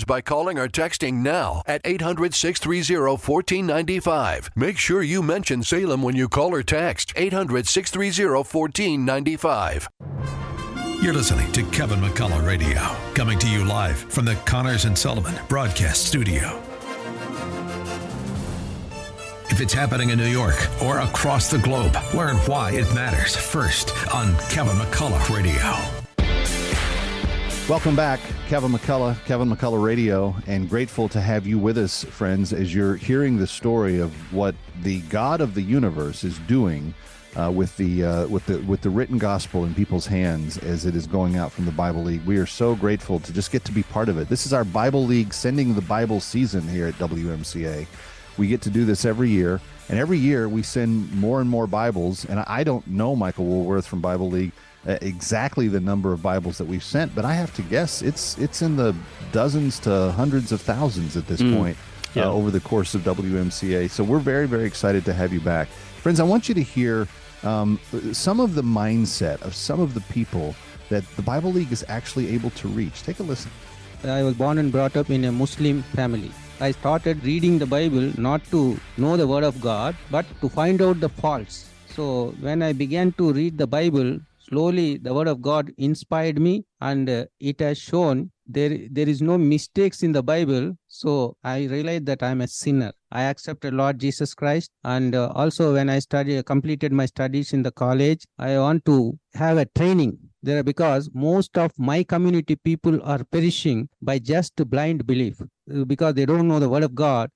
by calling or texting now at 800 630 1495. Make sure you mention Salem when you call or text 800 630 1495. You're listening to Kevin McCullough Radio, coming to you live from the Connors and Sullivan Broadcast Studio. If it's happening in New York or across the globe, learn why it matters first on Kevin McCullough Radio. Welcome back, Kevin McCullough, Kevin McCullough Radio, and grateful to have you with us, friends, as you're hearing the story of what the God of the universe is doing uh, with the uh, with the with the written gospel in people's hands as it is going out from the Bible League. We are so grateful to just get to be part of it. This is our Bible League sending the Bible season here at WMCA. We get to do this every year, and every year we send more and more Bibles. And I don't know Michael Woolworth from Bible League uh, exactly the number of Bibles that we've sent, but I have to guess it's it's in the dozens to hundreds of thousands at this Mm. point Yeah. uh, over the course of WMCA. So we're very very excited to have you back, friends. I want you to hear um, some of the mindset of some of the people that the Bible League is actually able to reach. Take a listen. I was born and brought up in a Muslim family. I started reading the Bible not to know the Word of God, but to find out the faults. So when I began to read the Bible, slowly the Word of God inspired me, and uh, it has shown there there is no mistakes in the Bible. So I realized that I'm a sinner. I accepted Lord Jesus Christ, and uh, also when I studied completed my studies in the college, I want to have a training there because most of my community people are perishing by just blind belief uh, because they don't know the word of god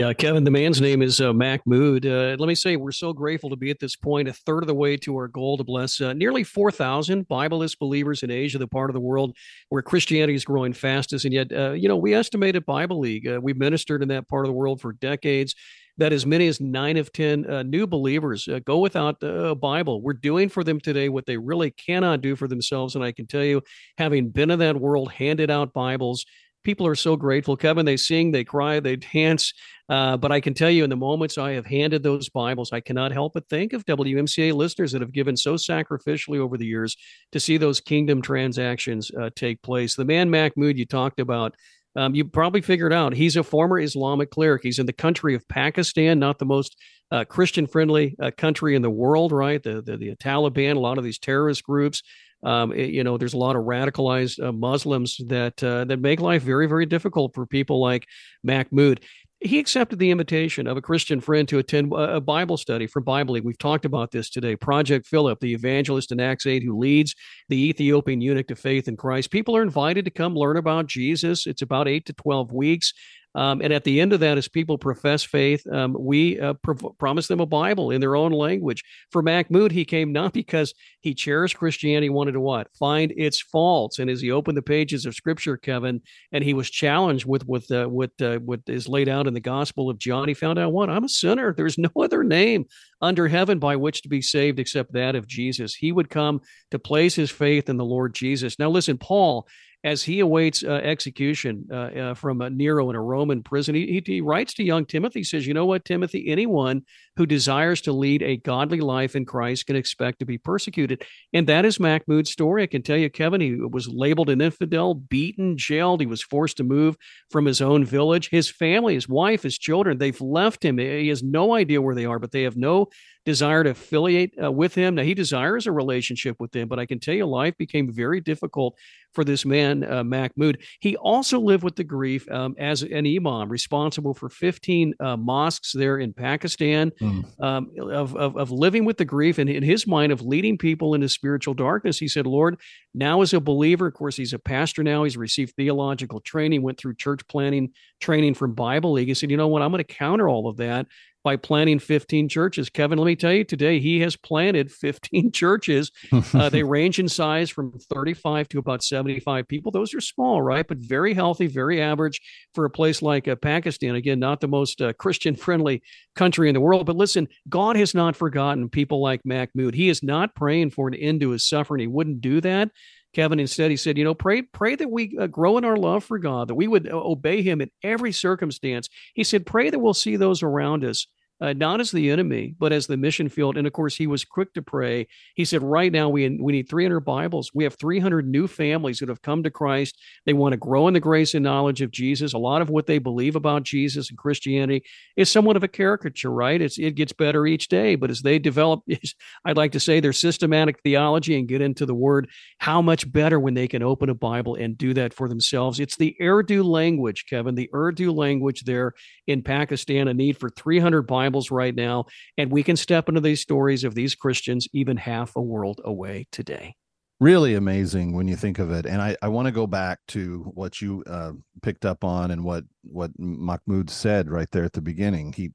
Yeah, Kevin, the man's name is uh, Mahmoud. Uh, let me say, we're so grateful to be at this point, a third of the way to our goal to bless uh, nearly 4,000 Bibleless believers in Asia, the part of the world where Christianity is growing fastest. And yet, uh, you know, we estimate at Bible League, uh, we've ministered in that part of the world for decades, that as many as nine of 10 uh, new believers uh, go without a Bible. We're doing for them today what they really cannot do for themselves. And I can tell you, having been in that world, handed out Bibles, people are so grateful. Kevin, they sing, they cry, they dance. Uh, but I can tell you, in the moments I have handed those Bibles, I cannot help but think of WMCA listeners that have given so sacrificially over the years to see those kingdom transactions uh, take place. The man Mahmoud you talked about, um, you probably figured out he's a former Islamic cleric. He's in the country of Pakistan, not the most uh, Christian friendly uh, country in the world, right? The, the, the Taliban, a lot of these terrorist groups. Um, it- you know, there's a lot of radicalized uh, Muslims that uh, that make life very, very difficult for people like Mahmoud. He accepted the invitation of a Christian friend to attend a a Bible study for Bible League. We've talked about this today. Project Philip, the evangelist in Acts 8 who leads the Ethiopian eunuch to faith in Christ. People are invited to come learn about Jesus. It's about eight to 12 weeks. Um, and at the end of that, as people profess faith, um, we uh, pro- promise them a Bible in their own language. For Mahmoud, he came not because he cherished Christianity, wanted to what? Find its faults. And as he opened the pages of Scripture, Kevin, and he was challenged with with uh, what uh, what is laid out in the Gospel of John, he found out what I'm a sinner. There's no other name under heaven by which to be saved except that of Jesus. He would come to place his faith in the Lord Jesus. Now, listen, Paul as he awaits uh, execution uh, uh, from uh, Nero in a Roman prison, he, he, he writes to young Timothy, says, You know what, Timothy? Anyone who desires to lead a godly life in Christ can expect to be persecuted. And that is Mahmoud's story. I can tell you, Kevin, he was labeled an infidel, beaten, jailed. He was forced to move from his own village. His family, his wife, his children, they've left him. He has no idea where they are, but they have no desire to affiliate uh, with him. Now, he desires a relationship with them, but I can tell you, life became very difficult for this man, uh, Mahmoud. He also lived with the grief um, as an imam, responsible for 15 uh, mosques there in Pakistan, um, of, of, of living with the grief and in his mind of leading people into spiritual darkness. He said, Lord, now as a believer, of course, he's a pastor now, he's received theological training, went through church planning training from Bible League. He said, you know what, I'm going to counter all of that by planting 15 churches. Kevin, let me tell you today, he has planted 15 churches. Uh, they range in size from 35 to about 75 people. Those are small, right? But very healthy, very average for a place like uh, Pakistan. Again, not the most uh, Christian friendly country in the world. But listen, God has not forgotten people like Mahmoud. He is not praying for an end to his suffering. He wouldn't do that. Kevin instead he said, you know, pray pray that we uh, grow in our love for God, that we would uh, obey Him in every circumstance. He said, pray that we'll see those around us. Uh, not as the enemy, but as the mission field. And of course, he was quick to pray. He said, "Right now, we we need 300 Bibles. We have 300 new families that have come to Christ. They want to grow in the grace and knowledge of Jesus. A lot of what they believe about Jesus and Christianity is somewhat of a caricature, right? It's it gets better each day. But as they develop, I'd like to say their systematic theology and get into the Word, how much better when they can open a Bible and do that for themselves. It's the Urdu language, Kevin, the Urdu language there in Pakistan. A need for 300 Bibles right now, and we can step into these stories of these Christians even half a world away today. Really amazing when you think of it. And I, I want to go back to what you uh, picked up on and what what Mahmoud said right there at the beginning. He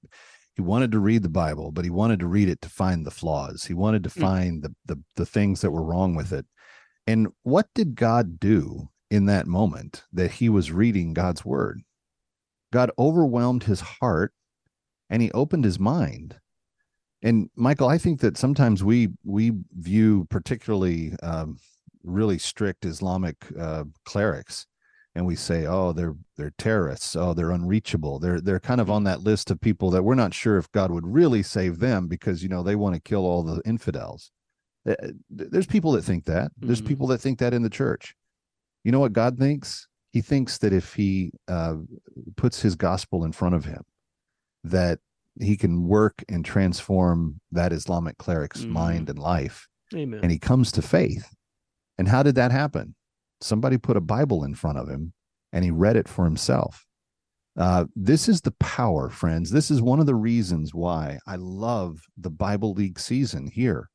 he wanted to read the Bible, but he wanted to read it to find the flaws. He wanted to find the, the the things that were wrong with it. And what did God do in that moment that he was reading God's word? God overwhelmed his heart and he opened his mind And Michael, I think that sometimes we we view particularly um, really strict Islamic uh, clerics, and we say, "Oh, they're they're terrorists. Oh, they're unreachable. They're they're kind of on that list of people that we're not sure if God would really save them because you know they want to kill all the infidels." Uh, there's people that think that. There's Mhm. people that think that in the church. You know what God thinks? He thinks that if he uh, puts his gospel in front of him, that he can work and transform that Islamic cleric's Mhm. mind and life. Amen. And he comes to faith. And how did that happen? Somebody put a Bible in front of him and he read it for himself. Uh, this is the power, friends. This is one of the reasons why I love the Bible League season here.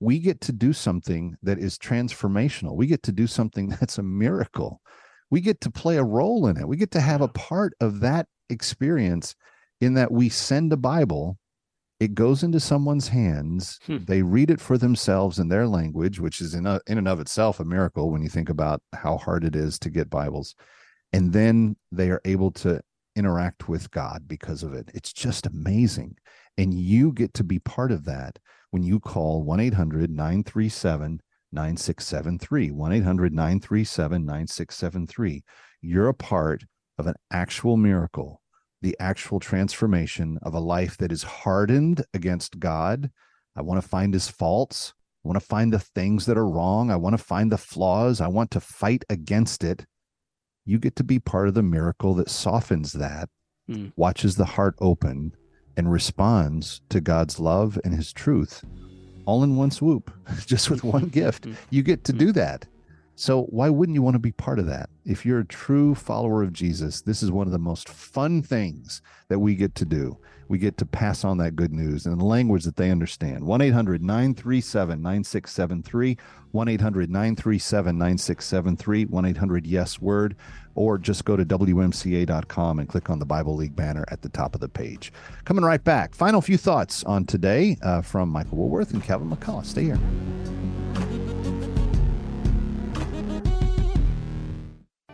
We get to do something that is transformational. We get to do something that's a miracle. We get to play a role in it. We get to have a part of that experience in that we send a Bible, it goes into someone's hands, hmm. they read it for themselves in their language, which is in, a, in and of itself a miracle when you think about how hard it is to get Bibles. And then they are able to interact with God because of it. It's just amazing. And you get to be part of that when you call 1 800 937 9673. 1 800 937 9673. You're a part of an actual miracle, the actual transformation of a life that is hardened against God. I want to find his faults. I want to find the things that are wrong. I want to find the flaws. I want to fight against it. You get to be part of the miracle that softens that, Mm. watches the heart open, and responds to God's love and his truth all in one swoop, just with one gift. You get to do that. So, why wouldn't you want to be part of that? If you're a true follower of Jesus, this is one of the most fun things that we get to do. We get to pass on that good news in a language that they understand. 1 800 937 9673, 1 800 937 9673, 1 800 Yes Word, or just go to WMCA.com and click on the Bible League banner at the top of the page. Coming right back. Final few thoughts on today uh, from Michael Woolworth and Kevin McCullough. Stay here.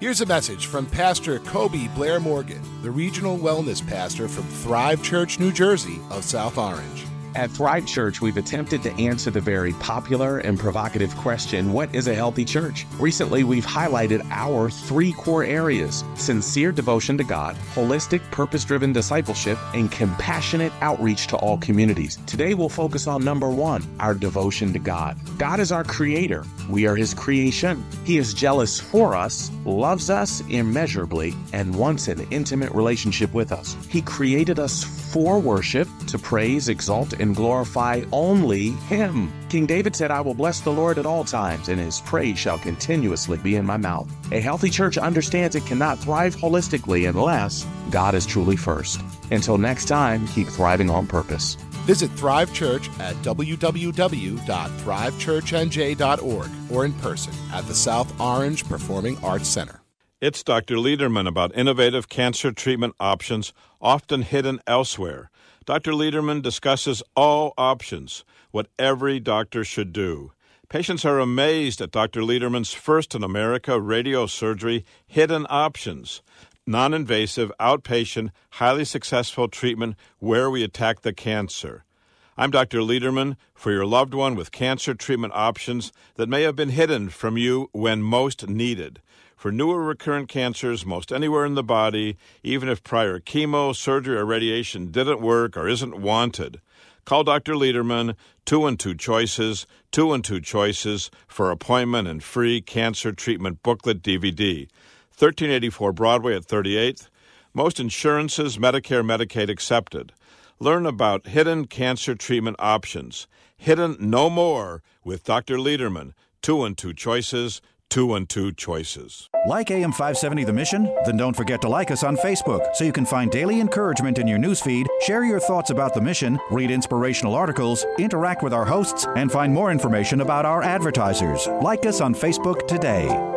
Here's a message from Pastor Kobe Blair Morgan, the regional wellness pastor from Thrive Church, New Jersey of South Orange. At Thrive Church, we've attempted to answer the very popular and provocative question what is a healthy church? Recently, we've highlighted our three core areas sincere devotion to God, holistic, purpose driven discipleship, and compassionate outreach to all communities. Today, we'll focus on number one our devotion to God. God is our creator, we are his creation. He is jealous for us, loves us immeasurably, and wants an intimate relationship with us. He created us for worship, to praise, exalt, and glorify only Him. King David said, I will bless the Lord at all times, and His praise shall continuously be in my mouth. A healthy church understands it cannot thrive holistically unless God is truly first. Until next time, keep thriving on purpose. Visit Thrive Church at www.thrivechurchnj.org or in person at the South Orange Performing Arts Center. It's Dr. Lederman about innovative cancer treatment options often hidden elsewhere. Dr. Lederman discusses all options, what every doctor should do. Patients are amazed at Dr. Lederman's first in America radio surgery, Hidden Options. Non invasive, outpatient, highly successful treatment where we attack the cancer. I'm Dr. Lederman for your loved one with cancer treatment options that may have been hidden from you when most needed. For newer recurrent cancers, most anywhere in the body, even if prior chemo, surgery, or radiation didn't work or isn't wanted. Call Dr. Lederman, 2 and 2 Choices, 2 and 2 Choices for appointment and free cancer treatment booklet DVD. 1384 Broadway at 38th. Most insurances, Medicare, Medicaid accepted. Learn about hidden cancer treatment options. Hidden no more with Dr. Lederman. 2 and 2 Choices, 2 and 2 Choices. Like AM 570 The Mission? Then don't forget to like us on Facebook so you can find daily encouragement in your newsfeed, share your thoughts about the mission, read inspirational articles, interact with our hosts, and find more information about our advertisers. Like us on Facebook today.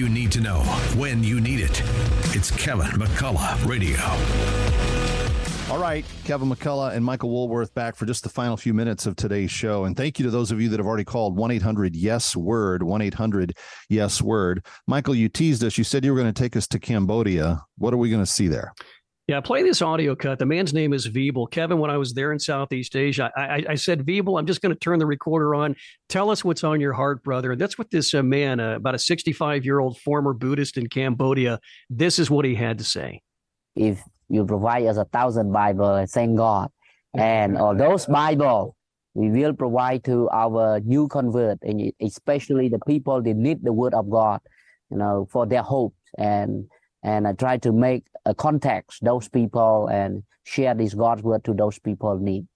You need to know when you need it. It's Kevin McCullough Radio. All right, Kevin McCullough and Michael Woolworth back for just the final few minutes of today's show. And thank you to those of you that have already called 1 800 Yes Word, 1 800 Yes Word. Michael, you teased us. You said you were going to take us to Cambodia. What are we going to see there? Yeah, play this audio cut. The man's name is Veeble. Kevin, when I was there in Southeast Asia, I, I said, Veeble, I'm just going to turn the recorder on. Tell us what's on your heart, brother. And that's what this uh, man, uh, about a 65 year old former Buddhist in Cambodia, this is what he had to say. If you provide us a thousand Bible, thank God. And all those Bible, we will provide to our new convert, and especially the people that need the word of God, you know, for their hope and and I try to make a contact those people and share this God's word to those people need.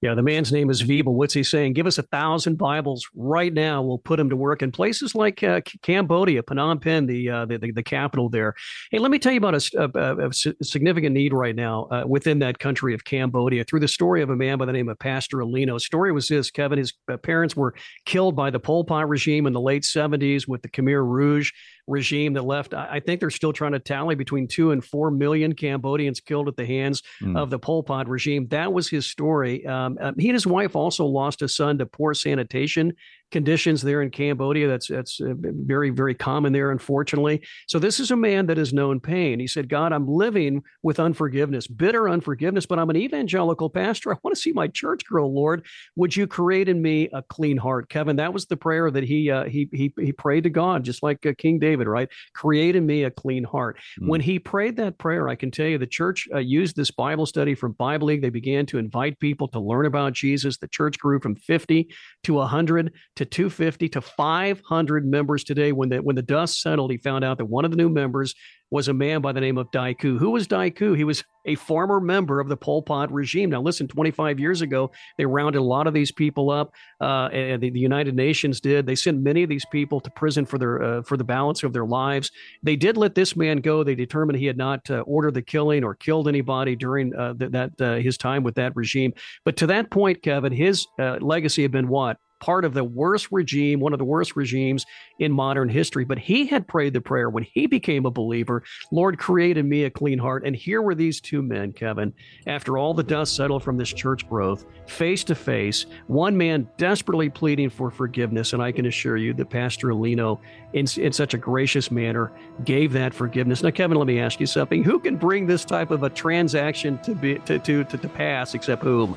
Yeah, the man's name is Veeble. What's he saying? Give us a thousand Bibles right now. We'll put him to work in places like uh, Cambodia, Phnom Penh, the, uh, the, the, the capital there. Hey, let me tell you about a, a, a significant need right now uh, within that country of Cambodia through the story of a man by the name of Pastor Alino. Story was this: Kevin, his uh, parents were killed by the Pol Pot regime in the late '70s with the Khmer Rouge regime that left. I think they're still trying to tally between two and four million Cambodians killed at the hands mm. of the Pol Pot regime. That was his story. Um, uh, he and his wife also lost a son to poor sanitation conditions there in Cambodia. That's that's uh, very very common there, unfortunately. So this is a man that has known pain. He said, "God, I'm living with unforgiveness, bitter unforgiveness, but I'm an evangelical pastor. I want to see my church grow. Lord, would you create in me a clean heart?" Kevin, that was the prayer that he uh, he he he prayed to God, just like uh, King David, right? Create in me a clean heart. Mm. When he prayed that prayer, I can tell you the church uh, used this Bible study from Bible League. They began to invite people to learn about Jesus. The church grew from 50 to 100 to 250 to 500 members today. When the when the dust settled, he found out that one of the new members was a man by the name of Dai Ku. Who was Dai Ku? He was a former member of the Pol Pot regime. Now, listen, 25 years ago, they rounded a lot of these people up. Uh, and the, the, United Nations did. They sent many of these people to prison for their uh, for the balance of their lives. They did let this man go. They determined he had not uh, ordered the killing or killed anybody during uh, th- that uh, his time with that regime. But to that point, Kevin, his uh, legacy had been what? Part of the worst regime, one of the worst regimes in modern history. But he had prayed the prayer when he became a believer Lord, create in me a clean heart. And here were these two men, Kevin, after all the dust settled from this church growth, face to face, one man desperately pleading for forgiveness. And I can assure you that Pastor Alino, in, in such a gracious manner, gave that forgiveness. Now, Kevin, let me ask you something. Who can bring this type of a transaction to, be, to, to, to, to pass except whom?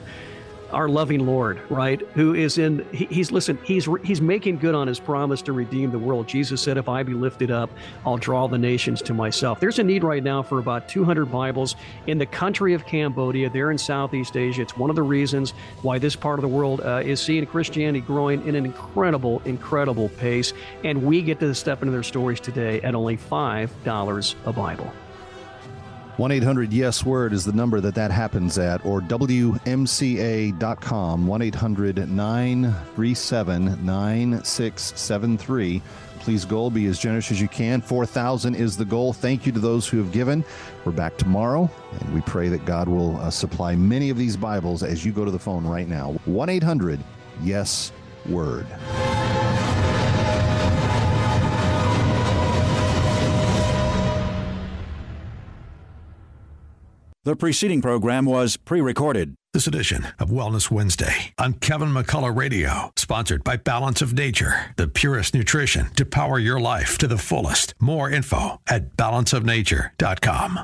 Our loving Lord, right? Who is in he, he's listen, he's he's making good on his promise to redeem the world. Jesus said, "If I be lifted up, I'll draw the nations to myself." There's a need right now for about 200 Bibles in the country of Cambodia, there in Southeast Asia. It's one of the reasons why this part of the world uh, is seeing Christianity growing in an incredible, incredible pace, and we get to step into their stories today at only five dollars a Bible. 1 800 Yes Word is the number that that happens at, or WMCA.com, 1 800 937 9673. Please go, be as generous as you can. 4,000 is the goal. Thank you to those who have given. We're back tomorrow, and we pray that God will uh, supply many of these Bibles as you go to the phone right now. 1 800 Yes Word. The preceding program was pre recorded. This edition of Wellness Wednesday on Kevin McCullough Radio, sponsored by Balance of Nature, the purest nutrition to power your life to the fullest. More info at balanceofnature.com.